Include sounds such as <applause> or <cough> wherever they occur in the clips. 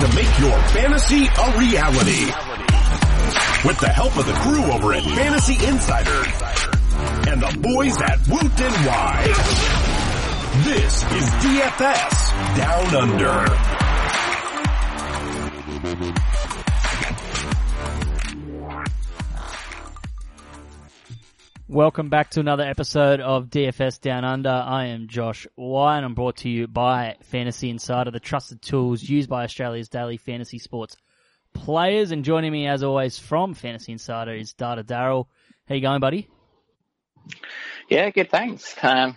to make your fantasy a reality. With the help of the crew over at Fantasy Insider and the boys at Woot NY. This is DFS Down Under. Welcome back to another episode of DFS Down Under. I am Josh White and I'm brought to you by Fantasy Insider, the trusted tools used by Australia's daily fantasy sports players. And joining me as always from Fantasy Insider is Data Darryl. How you going, buddy? Yeah, good, thanks. Um,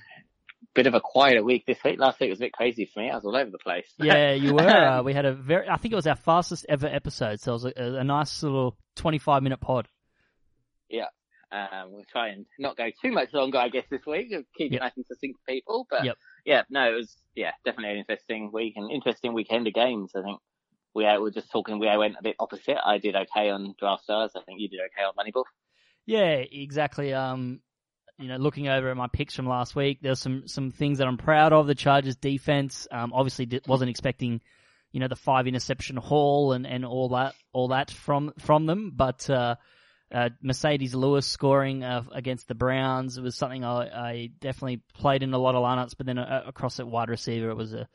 bit of a quieter week this week. Last week was a bit crazy for me. I was all over the place. Yeah, you were. <laughs> Uh, we had a very, I think it was our fastest ever episode. So it was a, a nice little 25 minute pod. Yeah. Um, we'll try and not go too much longer, I guess, this week. Keep Yep. it nice and succinct for people. But Yep. yeah, no, it was, yeah, definitely an interesting week and interesting weekend of games. I think we uh, were just talking, we went a bit opposite. I did okay on Draft Stars. I think you did okay on Moneyball. Yeah, exactly. Um, you know, looking over at my picks from last week, there's some some things that I'm proud of. The Chargers defense, um, obviously wasn't expecting, you know, the five interception haul and, and all that all that from from them, but uh, uh, Marcedes Lewis scoring uh, against the Browns was something I, I definitely played in a lot of lineups, but then uh, across at wide receiver, it was a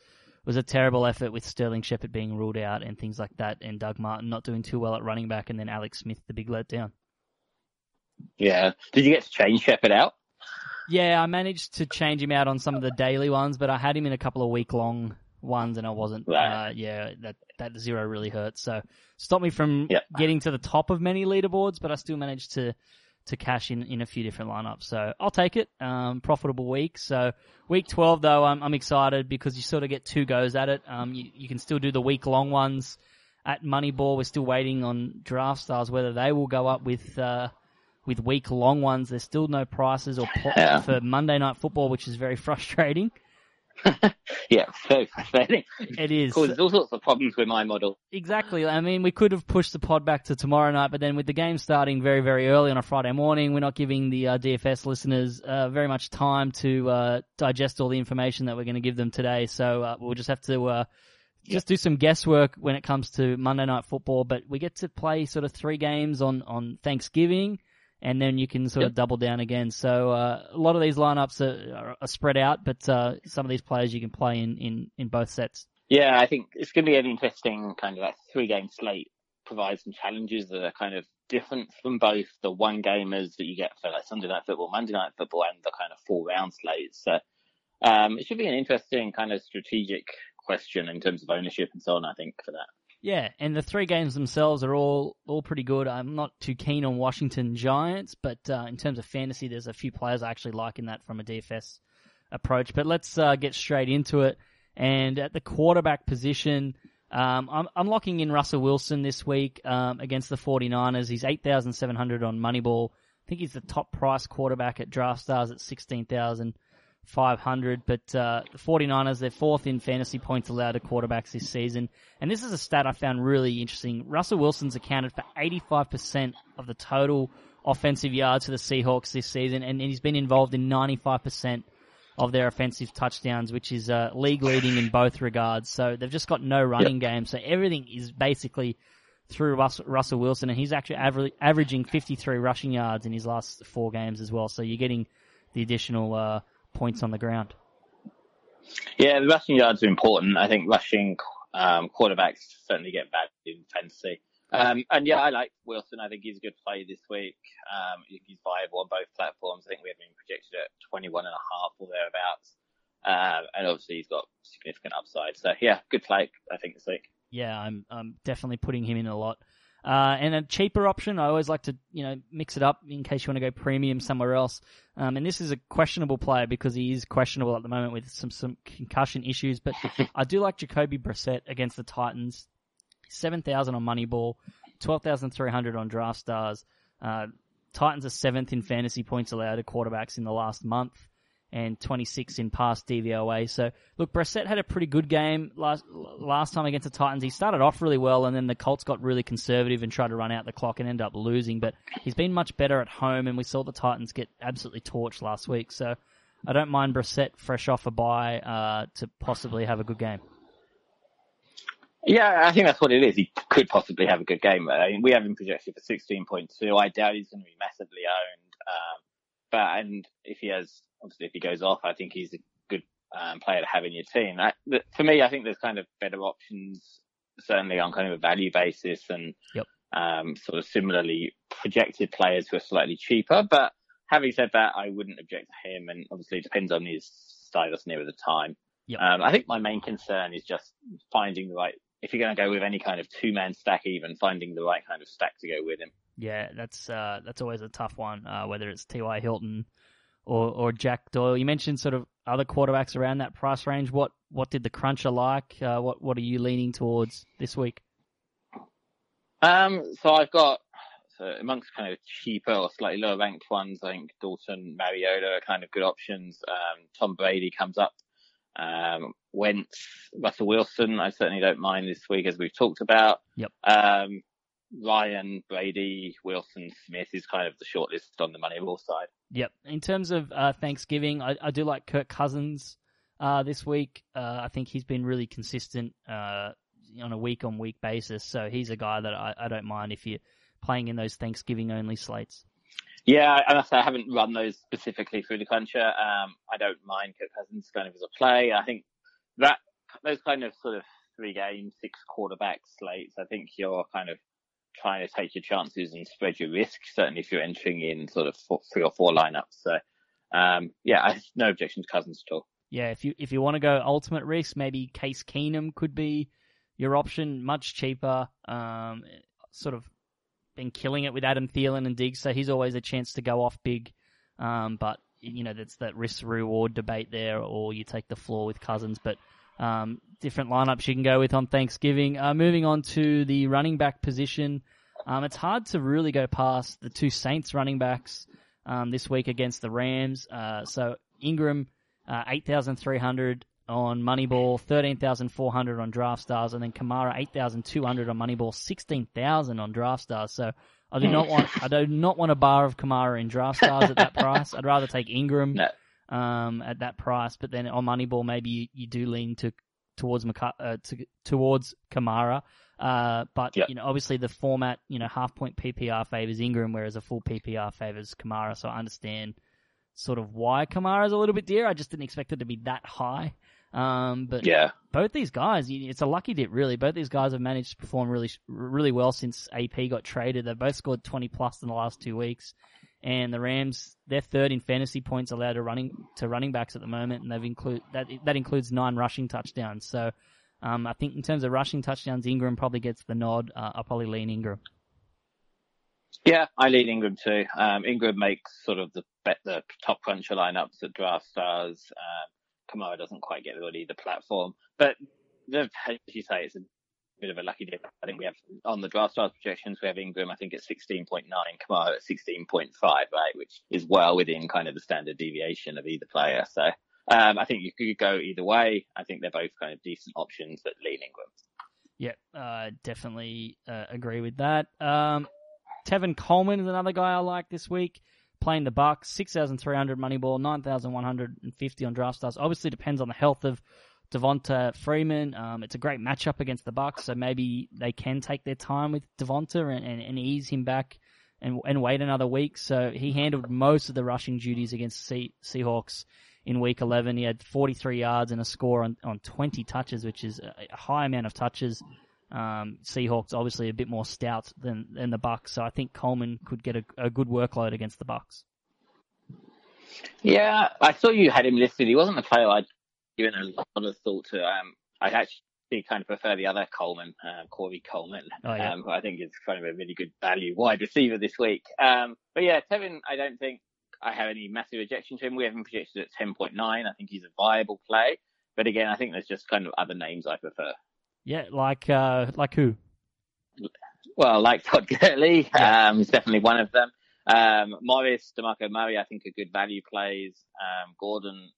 was a terrible effort with Sterling Shepard being ruled out and things like that, and Doug Martin not doing too well at running back, and then Alex Smith the big letdown. Yeah. Did you get to change Shepard out? Yeah, I managed to change him out on some of the daily ones, but I had him in a couple of week long ones and I wasn't. Right. Uh, yeah, that that zero really hurt. So stopped me from Yep. getting to the top of many leaderboards, but I still managed to to cash in in a few different lineups. So I'll take it. Um, profitable week. So week twelve though, I'm I'm excited because you sort of get two goes at it. Um, you you can still do the week long ones at Moneyball. We're still waiting on Draft Stars whether they will go up with. Uh, with week long ones, there's still no prices or po- Yeah. for Monday night football, which is very <laughs> frustrating. <laughs> Yeah, so frustrating. It is Causes all sorts of problems with my model. exactly. I mean, we could have pushed the pod back to tomorrow night, but then with the game starting very, very early on a Friday morning, we're not giving the uh, DFS listeners uh, very much time to uh, digest all the information that we're going to give them today. So uh, we'll just have to uh, just do some guesswork when it comes to Monday night football. But we get to play sort of three games on on Thanksgiving. And then you can sort of double down again. So uh, a lot of these lineups are, are, are spread out, but uh, some of these players you can play in, in, in both sets. Yeah, I think it's going to be an interesting kind of like three game slate. Provides some challenges that are kind of different from both the one gamers that you get for like Sunday night football, Monday night football, and the kind of four round slates. So um, it should be an interesting kind of strategic question in terms of ownership and so on. I think for that. Yeah, and the three games themselves are all all pretty good. I'm not too keen on Washington Giants, but uh, in terms of fantasy, there's a few players I actually like in that from a DFS approach. But let's uh, get straight into it. And at the quarterback position, um, I'm, I'm locking in Russell Wilson this week um, against the 49ers. He's 8,700 on Moneyball. I think he's the top price quarterback at DraftStars at 16,000. 500. But uh, the 49ers, they're fourth in fantasy points allowed to quarterbacks this season. And this is a stat I found really interesting. Russell Wilson's accounted for 85% of the total offensive yards for the Seahawks this season, and he's been involved in 95% of their offensive touchdowns, which is uh, league leading in both regards. So they've just got no running yep. game. So everything is basically through Russell, Russell Wilson, and he's actually aver- averaging 53 rushing yards in his last four games as well. So you're getting the additional uh, points on the ground. Yeah, the rushing yards are important. I think rushing um, quarterbacks certainly get bad in fantasy. Um, and yeah, I like Wilson. I think he's a good play this week. Um, he's viable on both platforms. I think we have him projected at 21 and a half or thereabouts. Um, and obviously he's got significant upside. So yeah, good play, I think, this week. Yeah, I'm I'm definitely putting him in a lot. Uh, and a cheaper option, I always like to, you know, mix it up in case you want to go premium somewhere else. Um, and this is a questionable player because he is questionable at the moment with some, some concussion issues. But <laughs> I do like Jacoby Brissett against the Titans. 7,000 on Moneyball, 12,300 on Draft Stars. Uh, Titans are seventh in fantasy points allowed to quarterbacks in the last month and 26 in pass DVOA. So look, Brissett had a pretty good game last last time against the Titans. He started off really well, and then the Colts got really conservative and tried to run out the clock and ended up losing. But he's been much better at home, and we saw the Titans get absolutely torched last week. So I don't mind Brissett fresh off a bye uh, to possibly have a good game. Yeah, I think that's what it is. He could possibly have a good game. I mean, we have him projected for 16.2. I doubt he's going to be massively owned. Um, but, and if he has, obviously if he goes off, I think he's a good um, player to have in your team. That, for me, I think there's kind of better options, certainly on kind of a value basis and Yep. um, sort of similarly projected players who are slightly cheaper. But having said that, I wouldn't object to him. And obviously it depends on his status near the time. Yep. Um, I think my main concern is just finding the right, if you're going to go with any kind of two man stack, even finding the right kind of stack to go with him. Yeah, that's uh, that's always a tough one. Uh, whether it's T.Y. Hilton or or Jack Doyle. You mentioned sort of other quarterbacks around that price range. What what did the cruncher like? Uh, what what are you leaning towards this week? Um, so I've got so amongst kind of cheaper or slightly lower ranked ones. I think Dalton, Mariota are kind of good options. Um, Tom Brady comes up. Um, Wentz, Russell Wilson, I certainly don't mind this week as we've talked about. Yep. Um, Ryan, Brady, Wilson, Smith is kind of the shortlist on the Moneyball side. Yep. In terms of uh, Thanksgiving, I, I do like Kirk Cousins uh, this week. Uh, I think he's been really consistent uh, on a week on week basis. So he's a guy that I, I don't mind if you're playing in those Thanksgiving only slates. Yeah, I must say I haven't run those specifically through the cruncher. Um, I don't mind Kirk Cousins kind of as a play. I think that those kind of sort of three game, six quarterback slates, I think you're kind of trying to take your chances and spread your risk. Certainly if you're entering in sort of four, three or four lineups. So, um, yeah, I no objection to Cousins at all. Yeah, if you if you want to go ultimate risk, maybe Case Keenum could be your option, much cheaper. Um, sort of been killing it with Adam Thielen and Diggs, so he's always a chance to go off big. Um, but you know that's that risk reward debate there, or you take the floor with Cousins. But um, different lineups you can go with on Thanksgiving. Uh, moving on to the running back position, um, it's hard to really go past the two Saints running backs um, this week against the Rams. Uh, so Ingram, uh, eight thousand three hundred on Moneyball, thirteen thousand four hundred on Draft Stars, and then Kamara eight thousand two hundred on Moneyball, sixteen thousand on Draft Stars. So I do not want I do not want a bar of Kamara in Draft Stars at that <laughs> price. I'd rather take Ingram No. Um, at that price. But then on Moneyball, maybe you, you do lean to towards Maka- uh, to, towards Kamara. Uh, but Yeah. you know, obviously the format, you know, half point PPR favors Ingram, whereas a full PPR favors Kamara. So I understand sort of why Kamara is a little bit dear. I just didn't expect it to be that high. Um, but Yeah. both these guys, it's a lucky dip, really. Both these guys have managed to perform really, really well since AP got traded. They've both scored 20 plus in the last two weeks. And the Rams, they're third in fantasy points allowed to running to running backs at the moment, and they've include that that includes nine rushing touchdowns. So, um, I think in terms of rushing touchdowns, Ingram probably gets the nod. Uh, I'll probably lean Ingram. Yeah, I lean Ingram too. Um, Ingram makes sort of the the top cruncher lineups at draft stars. Um, Kamara doesn't quite get really the platform, but as you say, it's a bit of a lucky dip. I think we have on the draft stars projections, we have Ingram, I think it's 16.9, Kamara at 16.5, right, which is well within kind of the standard deviation of either player. So, um, I think you could go either way. I think they're both kind of decent options, but lean Ingram. Yeah, uh, definitely uh, agree with that. Um, Tevin Coleman is another guy I like this week. Playing the Bucs, six thousand three hundred Moneyball, nine thousand one hundred and fifty on Draft Stars. Obviously, depends on the health of Devonta Freeman. Um, it's a great matchup against the Bucs, so maybe they can take their time with Devonta and, and, and ease him back and and wait another week. So he handled most of the rushing duties against sea, Seahawks in Week 11. He had 43 yards and a score on, on 20 touches, which is a high amount of touches. Um, Seahawks obviously a bit more stout than than the Bucs, so I think Coleman could get a, a good workload against the Bucs. Yeah, I saw you had him listed. He wasn't a player I'd given a lot of thought to. Um, I actually kind of prefer the other Coleman, uh, Corey Coleman, Oh, yeah. um, who I think is kind of a really good value wide receiver this week. Um, but yeah, Tevin, I don't think I have any massive objection to him. We have him projected at 10.9. I think he's a viable play. But again, I think there's just kind of other names I prefer. Yeah, like uh, like who? Well, like Todd <laughs> Gurley, Yeah. um, is definitely one of them. Um, Morris, DeMarco Murray, I think are good value plays. Um, Gordon,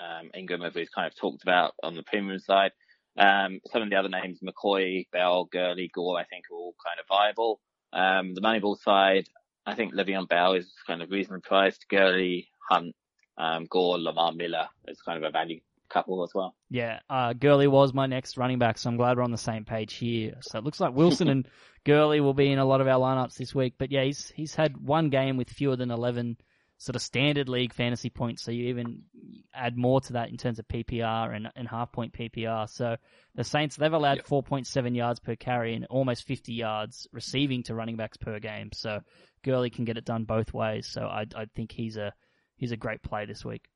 um, Ingram, as we've kind of talked about on the premium side. Um, some of the other names, McCoy, Bell, Gurley, Gore, I think are all kind of viable. Um, the Moneyball side, I think Le'Veon Bell is kind of reasonably priced. Gurley, Hunt, um, Gore, Lamar Miller is kind of a value couple as well. Yeah, uh, Gurley was my next running back, so I'm glad we're on the same page here. So it looks like Wilson <laughs> and Gurley will be in a lot of our lineups this week. But yeah, he's he's had one game with fewer than 11 sort of standard league fantasy points, so you even add more to that in terms of PPR and, and half point PPR. So the Saints, they've allowed yep. 4.7 yards per carry and almost 50 yards receiving to running backs per game. So Gurley can get it done both ways. So I, I think he's a, he's a great play this week.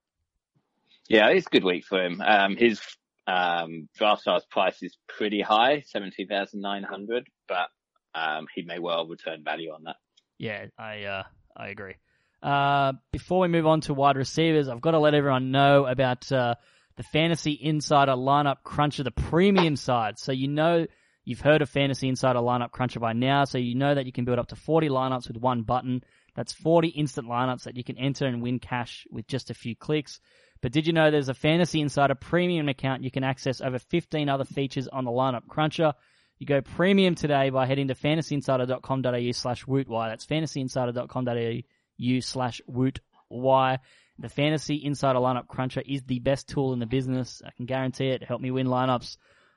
Yeah, it's a good week for him. Um, his um, draft stars price is pretty high, 17,900, but um, he may well return value on that. Yeah, I uh, I agree. Uh, before we move on to wide receivers, I've got to let everyone know about uh, the Fantasy Insider Lineup Cruncher, the premium side. So you know you've heard of Fantasy Insider Lineup Cruncher by now, so you know that you can build up to 40 lineups with one button. That's 40 instant lineups that you can enter and win cash with just a few clicks. But did you know there's a Fantasy Insider premium account you can access over 15 other features on the Lineup Cruncher? You go premium today by heading to fantasyinsider.com.au slash wootwire. That's fantasyinsider.com.au u slash woot y. The Fantasy Insider Lineup Cruncher is the best tool in the business. I can guarantee it. helped me win lineups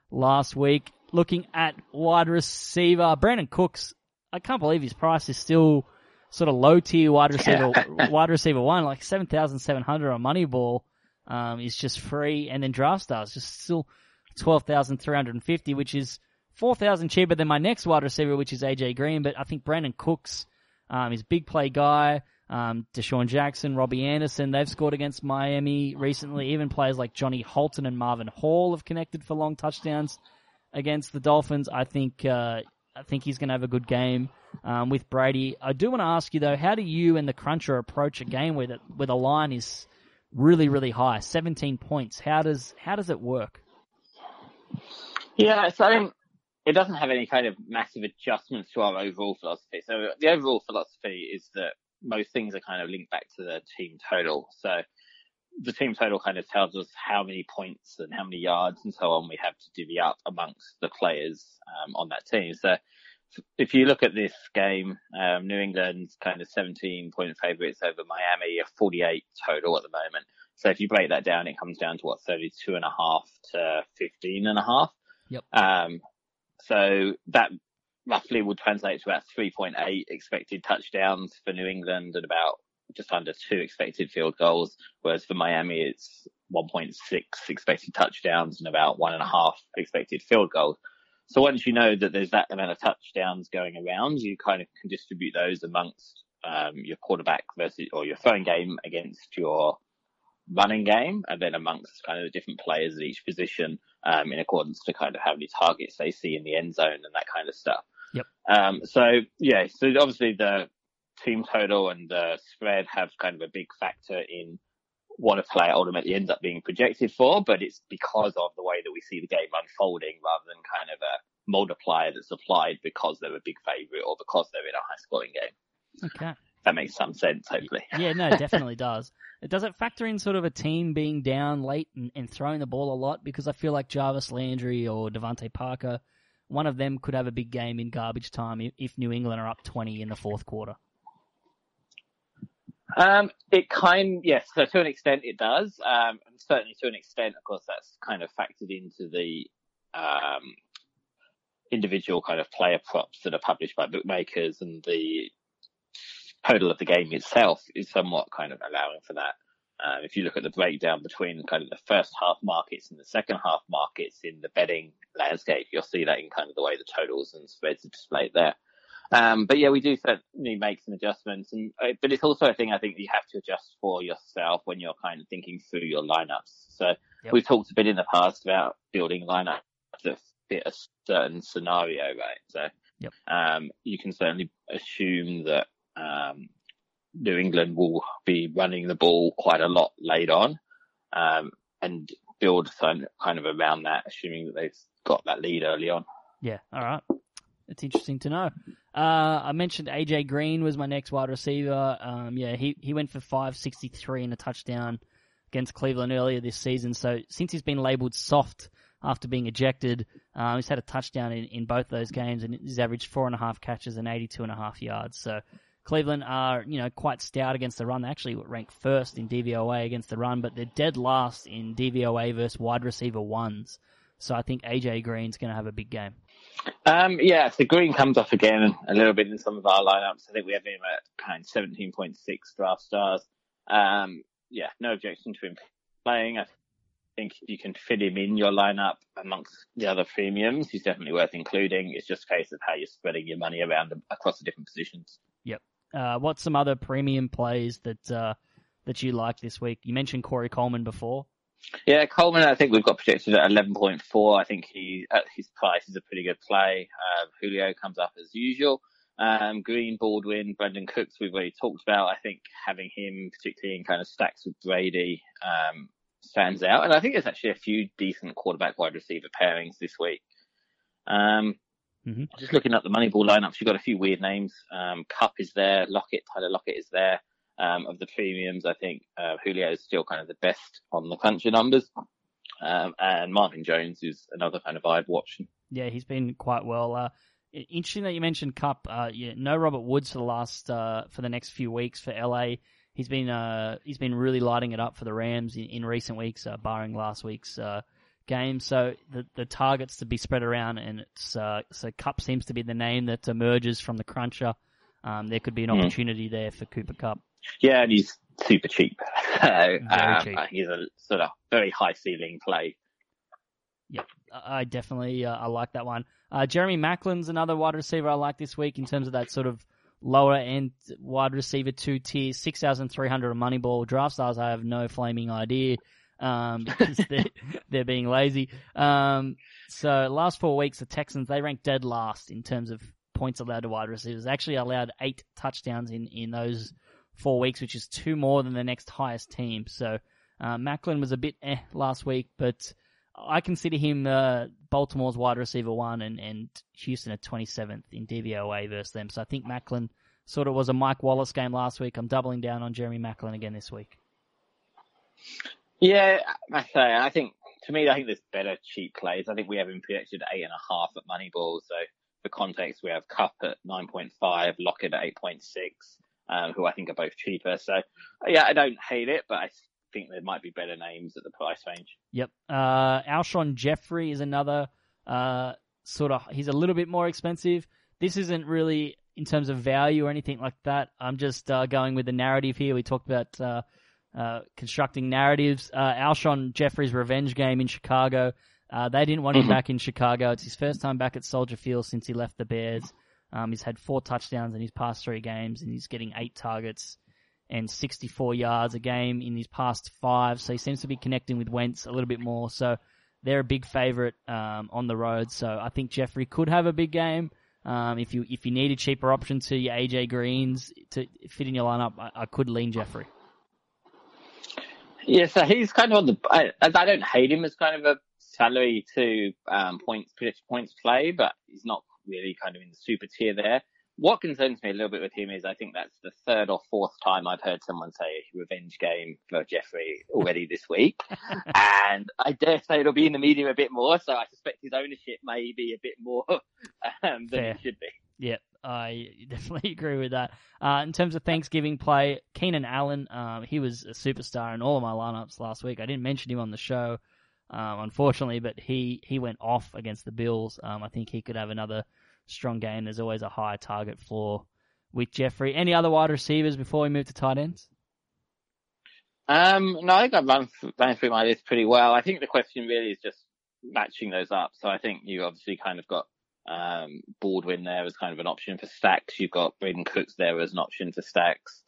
last week. Looking at wide receiver, Brandin Cooks. I can't believe his price is still sort of low tier wide receiver, <laughs> wide receiver one, like 7,700 on Moneyball, um, is just free. And then Draft Stars just still 12,350, which is 4,000 cheaper than my next wide receiver, which is AJ Green. But I think Brandin Cooks, um, he's a big play guy. Um, DeSean Jackson, Robbie Anderson, they've scored against Miami recently. Even players like Johnny Holton and Marvin Hall have connected for long touchdowns against the Dolphins. I think, uh, I think he's going to have a good game um, with Brady. I do want to ask you though, how do you and the Cruncher approach a game where the, where the line is really, really high, 17 points? How does, how does it work? Yeah, so I mean, it doesn't have any kind of massive adjustments to our overall philosophy. So the overall philosophy is that most things are kind of linked back to the team total. So the team total kind of tells us how many points and how many yards and so on we have to divvy up amongst the players um, on that team. So if you look at this game, um, New England's kind of 17 point favourites over Miami, a 48 total at the moment. So if you break that down, it comes down to what 32 and a half to 15 and a half. Yep. Um, so that roughly would translate to about 3.8 expected touchdowns for New England and about just under two expected field goals, whereas for Miami it's 1.6 expected touchdowns and about one and a half expected field goals. So once you know that there's that amount of touchdowns going around, you kind of can distribute those amongst um, your quarterback versus or your throwing game against your running game, and then amongst kind of the different players at each position um, in accordance to kind of how many targets they see in the end zone and that kind of stuff. Yep. Um, so yeah, so obviously the team total and the spread have kind of a big factor in what a player ultimately ends up being projected for, but it's because of the way that we see the game unfolding rather than kind of a multiplier that's applied because they're a big favourite or because they're in a high scoring game. Okay. That makes some sense, hopefully. Yeah, no, definitely <laughs> does. Does it factor in sort of a team being down late and, and throwing the ball a lot? Because I feel like Jarvis Landry or DeVante Parker, one of them could have a big game in garbage time if New England are up 20 in the fourth quarter. Um, it kind, yes, so to an extent it does. Um, and certainly to an extent, of course, that's kind of factored into the, um, individual kind of player props that are published by bookmakers and the total of the game itself is somewhat kind of allowing for that. Um, if you look at the breakdown between kind of the first half markets and the second half markets in the betting landscape, you'll see that in kind of the way the totals and spreads are displayed there. Um, but yeah, we do certainly make some adjustments, and uh, but it's also a thing I think you have to adjust for yourself when you're kind of thinking through your lineups. So yep. we've talked a bit in the past about building lineups that fit a certain scenario, right? So yep. um, you can certainly assume that um, New England will be running the ball quite a lot late on, um, and build some kind of around that, assuming that they've got that lead early on. Yeah, all right. It's interesting to know. Uh, I mentioned AJ Green was my next wide receiver. Um, yeah, he, he went for 563 and a touchdown against Cleveland earlier this season. So since he's been labeled soft after being ejected, uh, he's had a touchdown in, in both those games and he's averaged four and a half catches and 82 and a half yards. So Cleveland are, you know, quite stout against the run. They actually rank first in DVOA against the run, but they're dead last in DVOA versus wide receiver ones. So I think AJ Green's going to have a big game. Um, yeah, so Green comes off again a little bit in some of our lineups. I think we have him at kind of 17.6 draft stars. Um, yeah, no objection to him playing. I think if you can fit him in your lineup amongst the other premiums, he's definitely worth including. It's just a case of how you're spreading your money around across the different positions. Yep. Uh, what's some other premium plays that uh, that you like this week? You mentioned Corey Coleman before. Yeah, Coleman, I think we've got projected at 11.4. I think he, at his price, is a pretty good play. Uh, Julio comes up as usual. Um, Green, Baldwin, Brandin Cooks, we've already talked about. I think having him, particularly in kind of stacks with Brady, um, stands out. And I think there's actually a few decent quarterback wide receiver pairings this week. Um, mm-hmm. just looking at the Moneyball lineups, you've got a few weird names. Um, Kupp is there, Lockett, Tyler Lockett is there. Um, of the premiums, I think uh, Julio is still kind of the best on the country numbers. Um, and Marvin Jones is another kind of option. Yeah, he's been quite well. Uh, interesting that you mentioned Kupp. Uh, yeah, no Robert Woods for the last uh, for the next few weeks for LA. He's been uh, he's been really lighting it up for the Rams in, in recent weeks, uh, barring last week's game. So the the targets to be spread around, and it's so Kupp seems to be the name that emerges from the cruncher. Um, there could be an mm. opportunity there for Cooper Kupp. Yeah, and he's super cheap. <laughs> So, um, cheap. he's a sort of very high ceiling play. Yeah, I definitely uh, I like that one. Uh, Jeremy Maclin's another wide receiver I like this week in terms of that sort of lower end wide receiver two tier, six thousand three hundred of Moneyball draft stars. I have no flaming idea um, <laughs> because they're, they're being lazy. Um, so last four weeks, the Texans they ranked dead last in terms of points allowed to wide receivers. They actually allowed eight touchdowns in in those four weeks, which is two more than the next highest team. So uh, Maclin was a bit eh last week, but I consider him uh, Baltimore's wide receiver one and, and Houston at 27th in DVOA versus them. So I think Maclin sort of was a Mike Wallace game last week. I'm doubling down on Jeremy Maclin again this week. Yeah, I say, I think, to me, I think there's better cheap plays. I think we have him projected eight and a half at Moneyball. So for context, we have Kupp at 9.5, Lockett at 8.6 um, who I think are both cheaper. So yeah, I don't hate it, but I think there might be better names at the price range. Yep. Uh, Alshon Jeffery is another uh, sort of. He's a little bit more expensive. This isn't really in terms of value or anything like that. I'm just uh, going with the narrative here. We talked about uh, uh, constructing narratives. Uh, Alshon Jeffery's revenge game in Chicago. Uh, they didn't want him mm-hmm. back in Chicago. It's his first time back at Soldier Field since he left the Bears. Um, he's had four touchdowns in his past three games, and he's getting eight targets and 64 yards a game in his past five. So he seems to be connecting with Wentz a little bit more. So they're a big favorite um, on the road. So I think Jeffery could have a big game. Um, if you if you need a cheaper option to your AJ Greens to fit in your lineup, I, I could lean Jeffery. Yeah, so he's kind of on the. I, I don't hate him as kind of a salary to um, points points play, but he's not really kind of in the super tier there. What concerns me a little bit with him is I think that's the third or fourth time I've heard someone say revenge game for Jeffery already this week. <laughs> and I dare say it'll be in the media a bit more, so I suspect his ownership may be a bit more <laughs> um, than Fair. it should be. Yep, I <laughs> definitely agree with that. Uh, in terms of Thanksgiving play, Keenan Allen, um, he was a superstar in all of my lineups last week. I didn't mention him on the show, um, unfortunately, but he, he went off against the Bills. Um, I think he could have another strong game. There's always a high target floor with Jeffery. Any other wide receivers before we move to tight ends? Um, no, I think I've run, run through my list pretty well. I think the question really is just matching those up. So I think you obviously kind of got um, Baldwin there as kind of an option for stacks. You've got Brandin Cooks there as an option for stacks.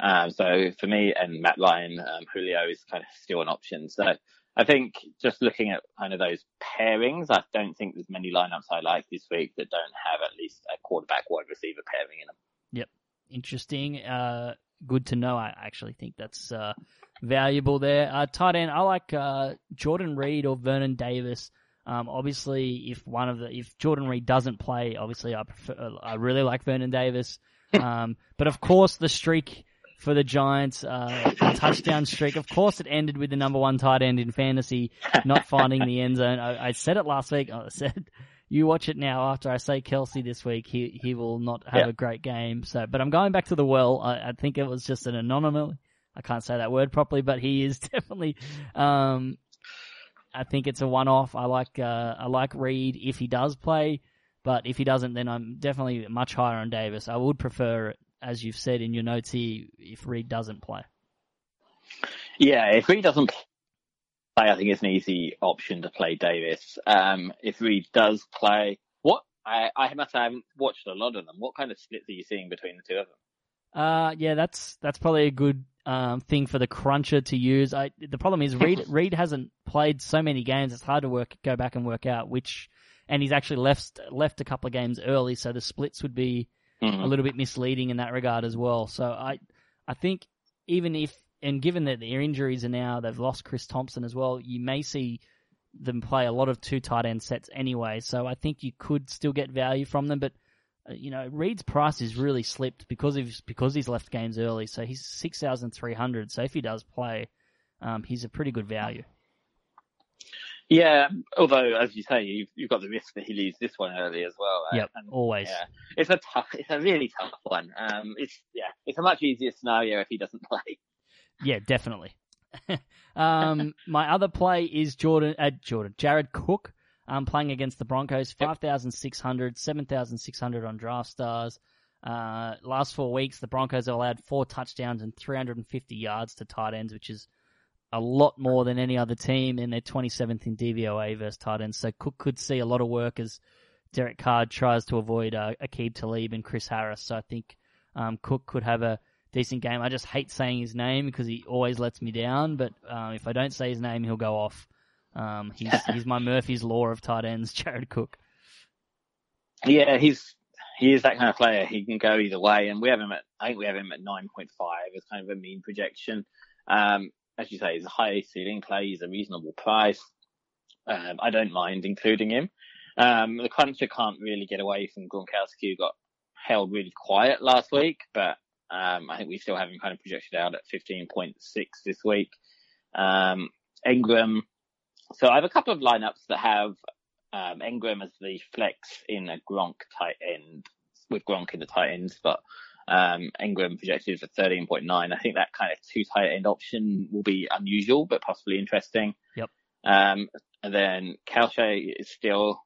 Um, so for me and Matt Ryan, um, Julio is kind of still an option. So I think just looking at kind of those pairings, I don't think there's many lineups I like this week that don't have at least a quarterback wide receiver pairing in them. Yep. Interesting. Uh, good to know. I actually think that's uh, valuable there. Uh, tight end, I like uh, Jordan Reed or Vernon Davis. Um, obviously, if one of the if Jordan Reed doesn't play, obviously I prefer I really like Vernon Davis. Um, but of course, the streak for the Giants, uh, touchdown streak. Of course, it ended with the number one tight end in fantasy not finding the end zone. I, I said it last week. I said, you watch it now. After I say Kelce this week, he he will not have Yeah. a great game. So, but I'm going back to the well. I, I think it was just an anomaly. I can't say that word properly, but he is <laughs> definitely. Um, I think it's a one-off. I like uh, I like Reed if he does play, but if he doesn't, then I'm definitely much higher on Davis. I would prefer, as you've said in your notes here, if Reed doesn't play. Yeah, if Reed doesn't play, I think it's an easy option to play Davis. Um, if Reed does play, what I, I must say I haven't watched a lot of them. What kind of splits are you seeing between the two of them? Uh, yeah, that's that's probably a good um, thing for the cruncher to use. I, the problem is Reed <laughs> Reed hasn't played so many games; it's hard to work go back and work out which. And he's actually left left a couple of games early, so the splits would be Mhm. a little bit misleading in that regard as well. So I I think even if and given that their injuries are now they've lost Chris Thompson as well, you may see them play a lot of two tight end sets anyway. So I think you could still get value from them, but you know Reed's price is really slipped because of because he's left games early. So he's six thousand three hundred. So if he does play, um, he's a pretty good value. Yeah, although as you say, you've, you've got the risk that he leaves this one early as well. uh, Yep, and- always. yeah, it's a tough, it's a really tough one. Um, it's yeah, it's a much easier scenario if he doesn't <laughs> play. Yeah, definitely. <laughs> um, my other play is Jordan, uh, Jordan, Jared Cook, um, playing against the Broncos, Yep. 5,600, 7,600 on draft stars. Uh, last four weeks, the Broncos have allowed four touchdowns and 350 yards to tight ends, which is a lot more than any other team, and they're 27th in DVOA versus tight ends. So Cook could see a lot of work as Derek Carr tries to avoid uh, Aqib Talib and Chris Harris. So I think um, Cook could have a decent game. I just hate saying his name because he always lets me down. But um, if I don't say his name, he'll go off. Um, <laughs> he's he's my Murphy's Law of tight ends, <laughs> Jared Cook. Yeah, he's he is that kind of player. He can go either way, and we have him at I think we have him at nine point five as kind of a mean projection. Um, as you say, he's a high ceiling play. He's a reasonable price. Um, I don't mind including him. Um, the cruncher can't really get away from Gronkowski, who got held really quiet last week, but um, I think we still have him kind of projected out at 15.6 this week. Um, Engram. So I have a couple of lineups that have um, Engram as the flex in a Gronk tight end with Gronk in the tight ends, but Um, Engram projected for 13.9. I think that kind of two tight end option will be unusual, but possibly interesting. Yep. Um, and then Kelce is still,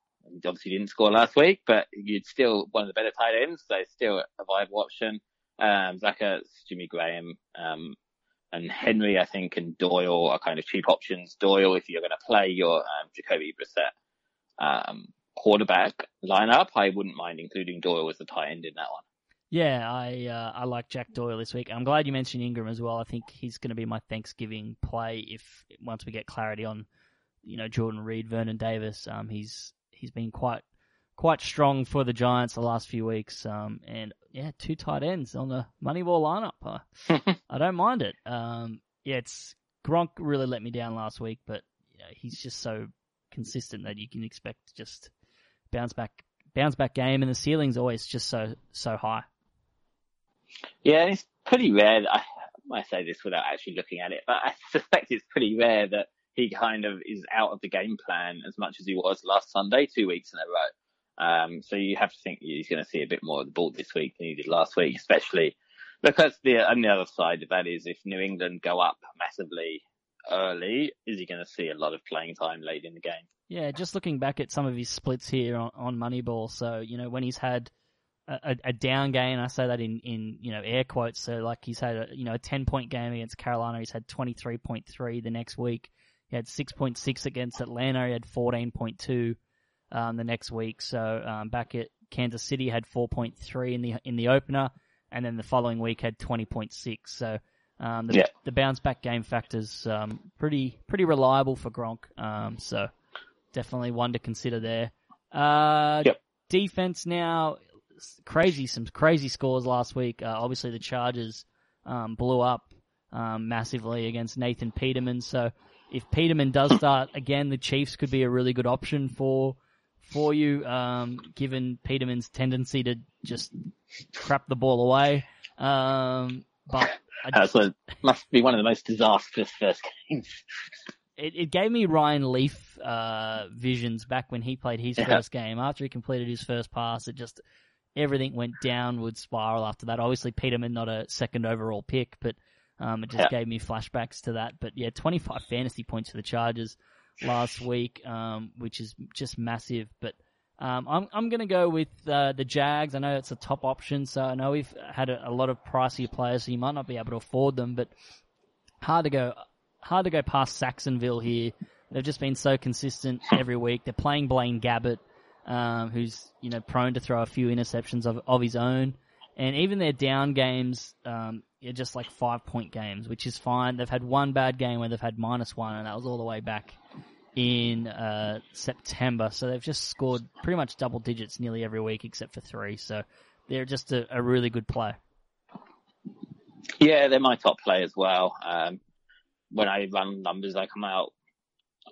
obviously didn't score last week, but you'd still one of the better tight ends, so still a viable option. Um, Zach Ertz, Jimmy Graham, um, and Henry, I think, and Doyle are kind of cheap options. Doyle, if you're going to play your um, Jacoby Brissett um, quarterback lineup, I wouldn't mind including Doyle as the tight end in that one. Yeah, I uh, I like Jack Doyle this week. I'm glad you mentioned Engram as well. I think he's going to be my Thanksgiving play if once we get clarity on, you know, Jordan Reed, Vernon Davis. Um, he's he's been quite quite strong for the Giants the last few weeks. Um, and yeah, two tight ends on the Moneyball lineup. Uh, <laughs> I don't mind it. Um, yeah, it's Gronk really let me down last week, but you know, he's just so consistent that you can expect just bounce back bounce back game, and the ceiling's always just so so high. Yeah, it's pretty rare. That I, I might say this without actually looking at it, but I suspect it's pretty rare that he kind of is out of the game plan as much as he was last Sunday, two weeks in a row. Um, so you have to think he's going to see a bit more of the ball this week than he did last week, especially because the on the other side of that is if New England go up massively early, is he going to see a lot of playing time late in the game? Yeah, just looking back at some of his splits here on, on Moneyball. So you know when he's had a, a, down game, I say that in, in you know air quotes. So like he's had a you know a ten point game against Carolina, he's had twenty three point three the next week. He had six point six against Atlanta. He had fourteen point two um, the next week. So um, back at Kansas City, had four point three in the in the opener, and then the following week had twenty point six. So um, the, Yeah. the bounce back game factors um, pretty pretty reliable for Gronk. Um, so definitely one to consider there. Uh, Yep. Defense now, crazy, some crazy scores last week. Uh, obviously the Chargers um, blew up um, massively against Nathan Peterman. So if Peterman does start again, the Chiefs could be a really good option for for you, um, given Peterman's tendency to just crap the ball away. Um, but a, must be one of the most disastrous first games. it, it gave me Ryan Leaf uh, visions back when he played his Yeah. first game. After he completed his first pass, it just everything went downward spiral after that. Obviously, Peterman not a second overall pick, but um, it just Yeah. gave me flashbacks to that. But yeah, 25 fantasy points for the Chargers last week, um, which is just massive. But um, I'm I'm going to go with uh, the Jags. I know it's a top option, so I know we've had a, a lot of pricier players, so you might not be able to afford them. But hard to go hard to go past Sacksonville here. They've just been so consistent every week. They're playing Blaine Gabbert, um, who's you know prone to throw a few interceptions of of his own, and even their down games um, are just like five point games, which is fine. They've had one bad game where they've had minus one, and that was all the way back in uh, September. So they've just scored pretty much double digits nearly every week except for three. So they're just a, a really good play. Yeah, they're my top play as well. Um, when I run numbers, I come out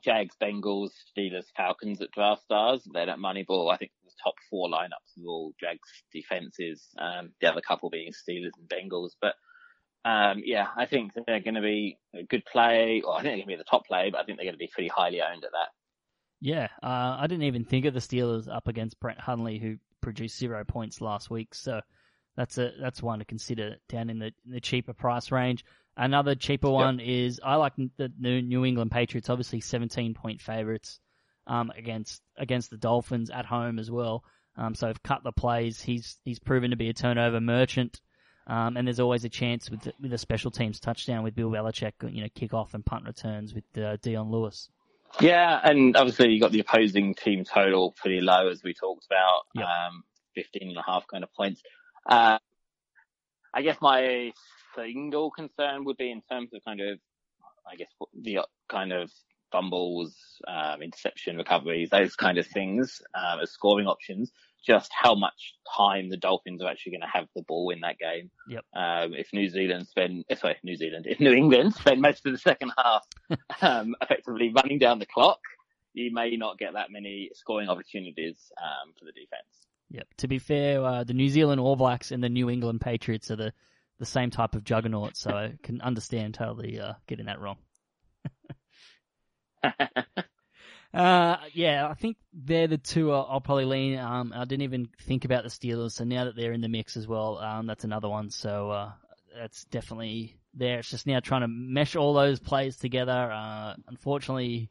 Jags, Bengals, Steelers, Falcons at Draft Stars. Then at Moneyball, I think the top four lineups of all Jags defenses. Um, the other couple being Steelers and Bengals. But um, yeah, I think they're going to be a good play. Or I think they're going to be the top play, but I think they're going to be pretty highly owned at that. Yeah, uh, I didn't even think of the Steelers up against Brett Hundley, who produced zero points last week. So that's a that's one to consider down in the in the cheaper price range. Another cheaper one is I like the New New England Patriots, obviously 17 point favorites um, against against the Dolphins at home as well. Um, so I've cut the plays. He's he's proven to be a turnover merchant. Um, and there's always a chance with the, with a special teams touchdown with Bill Belichick, you know, kickoff and punt returns with uh, Dion Lewis. Yeah, and obviously you got the opposing team total pretty low as we talked about, Yep. um, 15 and a half kind of points. Uh, I guess my single concern would be in terms of kind of, I guess the kind of fumbles, um, interception recoveries, those kind of things, um, as scoring options, just how much time the Dolphins are actually going to have the ball in that game. Yep. Um, if New Zealand spend, eh, sorry, New Zealand, if New England spend most of the second half, <laughs> um, effectively running down the clock, you may not get that many scoring opportunities, um, for the defense. Yep. To be fair, uh, the New Zealand All Blacks and the New England Patriots are the, the same type of juggernaut, so I can understand totally uh, getting that wrong. <laughs> Uh, yeah, I think they're the two I'll, I'll probably lean. Um, I didn't even think about the Steelers, so now that they're in the mix as well, um, that's another one. So uh, that's definitely there. It's just now trying to mesh all those plays together. Uh, unfortunately,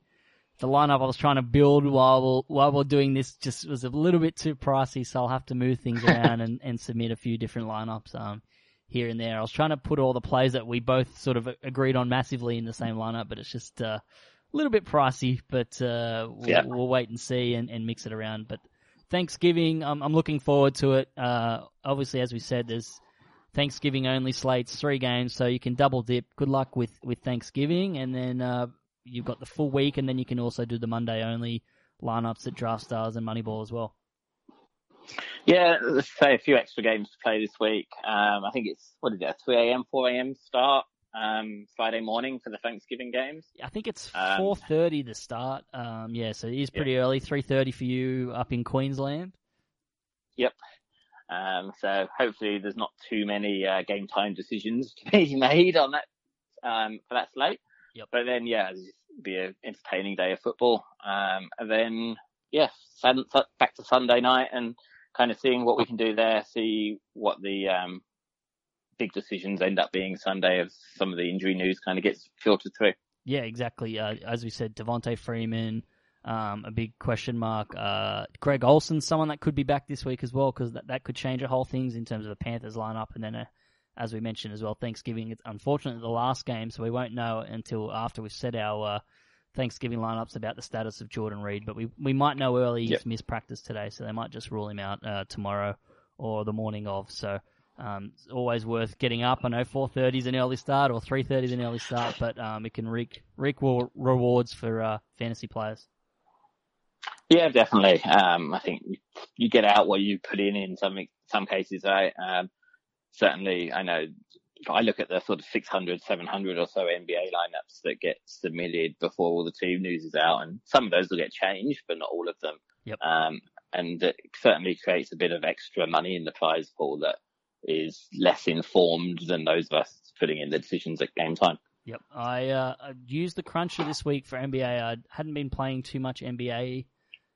the lineup I was trying to build while while we're doing this just was a little bit too pricey, so I'll have to move things <laughs> around and, and submit a few different lineups um, here and there. I was trying to put all the plays that we both sort of agreed on massively in the same lineup, but it's just uh, a little bit pricey. But uh, we'll, Yeah. we'll wait and see and, and mix it around. But Thanksgiving, I'm, I'm looking forward to it. Uh, obviously, as we said, there's Thanksgiving only slates, three games, so you can double dip. Good luck with, with Thanksgiving, and then uh, you've got the full week, and then you can also do the Monday only lineups at Draft Stars and Moneyball as well. Yeah, let's say a few extra games to play this week. Um, I think it's, what is it, a 3 a.m., 4 a.m. start, um, Friday morning for the Thanksgiving games. I think it's Um, 4:30 to start. Um, yeah, so it is pretty early. 3:30 for you up in Queensland. Yep. Um, so hopefully there's not too many, uh, game time decisions <laughs> to be made on that, um, for that slate. Yep. But then, yeah, it'll be an entertaining day of football. Um, and then, yeah, back to Sunday night and kind of seeing what we can do there, see what the, um, big decisions end up being Sunday as some of the injury news kind of gets filtered through. Yeah, exactly. Uh, as we said, Devonta Freeman, um, a big question mark. Uh, Greg Olsen, someone that could be back this week as well, because that, that could change the whole things in terms of the Panthers lineup. And then, uh, as we mentioned as well, Thanksgiving, it's unfortunately the last game, so we won't know until after we've set our, uh, Thanksgiving lineups about the status of Jordan Reed, but we, we might know early Yep. he's missed practice today, so they might just rule him out, uh, tomorrow or the morning of. So, um, it's always worth getting up. I know 4:30 is an early start or 3:30 is an early start, <laughs> but um, it can reap wa- rewards for uh, fantasy players. Yeah, definitely. Um, I think you- get out what you put in in some some cases. Right? Um, certainly, I know if I look at the sort of 600, 700 or so NBA lineups that get submitted before all the team news is out, and some of those will get changed, but not all of them. Yep. Um, and it certainly creates a bit of extra money in the prize pool that is less informed than those of us putting in the decisions at game time. Yep, I uh, used the cruncher this week for NBA. I hadn't been playing too much NBA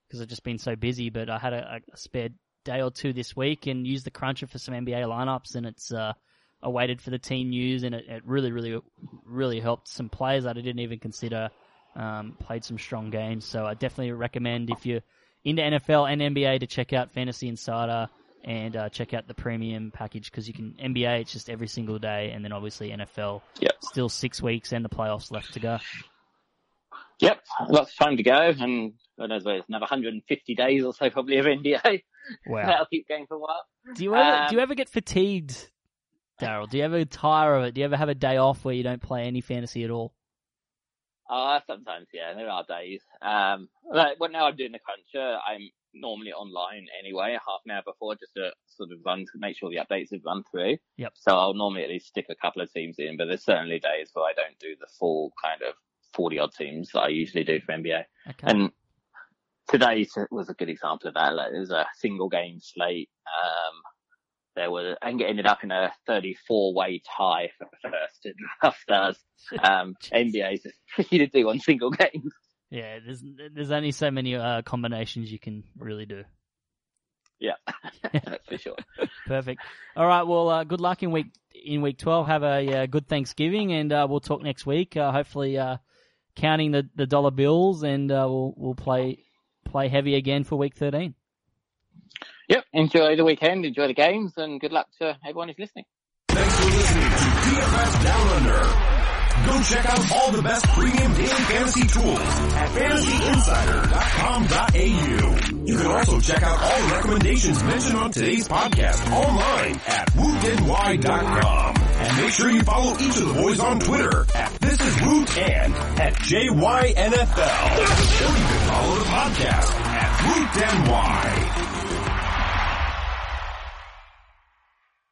because I've just been so busy, but I had a, a spare day or two this week and used the cruncher for some NBA lineups, and it's uh, I waited for the team news, and it, it really, really, really helped some players that I didn't even consider. Um, played some strong games, so I definitely recommend if you're into NFL and NBA to check out Fantasy Insider and uh, check out the premium package because you can NBA it's just every single day, and then obviously NFL Yep. still six weeks and the playoffs left to go. Yep, lots of time to go, and God knows there's another 150 days or so probably of NBA. <laughs> Wow. That'll keep going for a while. Do you ever Um, do you ever get fatigued, Darryl? Do you ever tire of it? Do you ever have a day off where you don't play any fantasy at all? Uh, sometimes, yeah, there are days. Um, like, well, now I'm doing the cruncher. I'm normally online anyway, half an hour before, just to sort of run make sure the updates have run through. Yep. So I'll normally at least stick a couple of teams in, but there's certainly days where I don't do the full kind of 40 odd teams that I usually do for NBA. Okay. And today was a good example of that. Like, it was a single game slate. Um, there was, and it ended up in a 34 way tie for first in draft <laughs> stars. Um, NBA's just <laughs> tricky to do on single games. Yeah, there's there's only so many uh, combinations you can really do. Yeah, <laughs> <laughs> for sure. Perfect. All right. Well, uh, good luck in week in week twelve. Have a uh, good Thanksgiving, and uh, we'll talk next week. Uh, hopefully, uh, counting the, the dollar bills, and uh, we'll we'll play play heavy again for week thirteen. Yep. Enjoy the weekend, enjoy the games, and good luck to everyone who's listening. Thanks for listening to DFS Down Under. Go check out all the best premium daily fantasy tools at fantasyinsider.com.au. You can also check out all the recommendations mentioned on today's podcast online at wootny.com. And make sure you follow each of the boys on Twitter at This Is Woot and at JYNFL. Or you can follow the podcast at WootNY.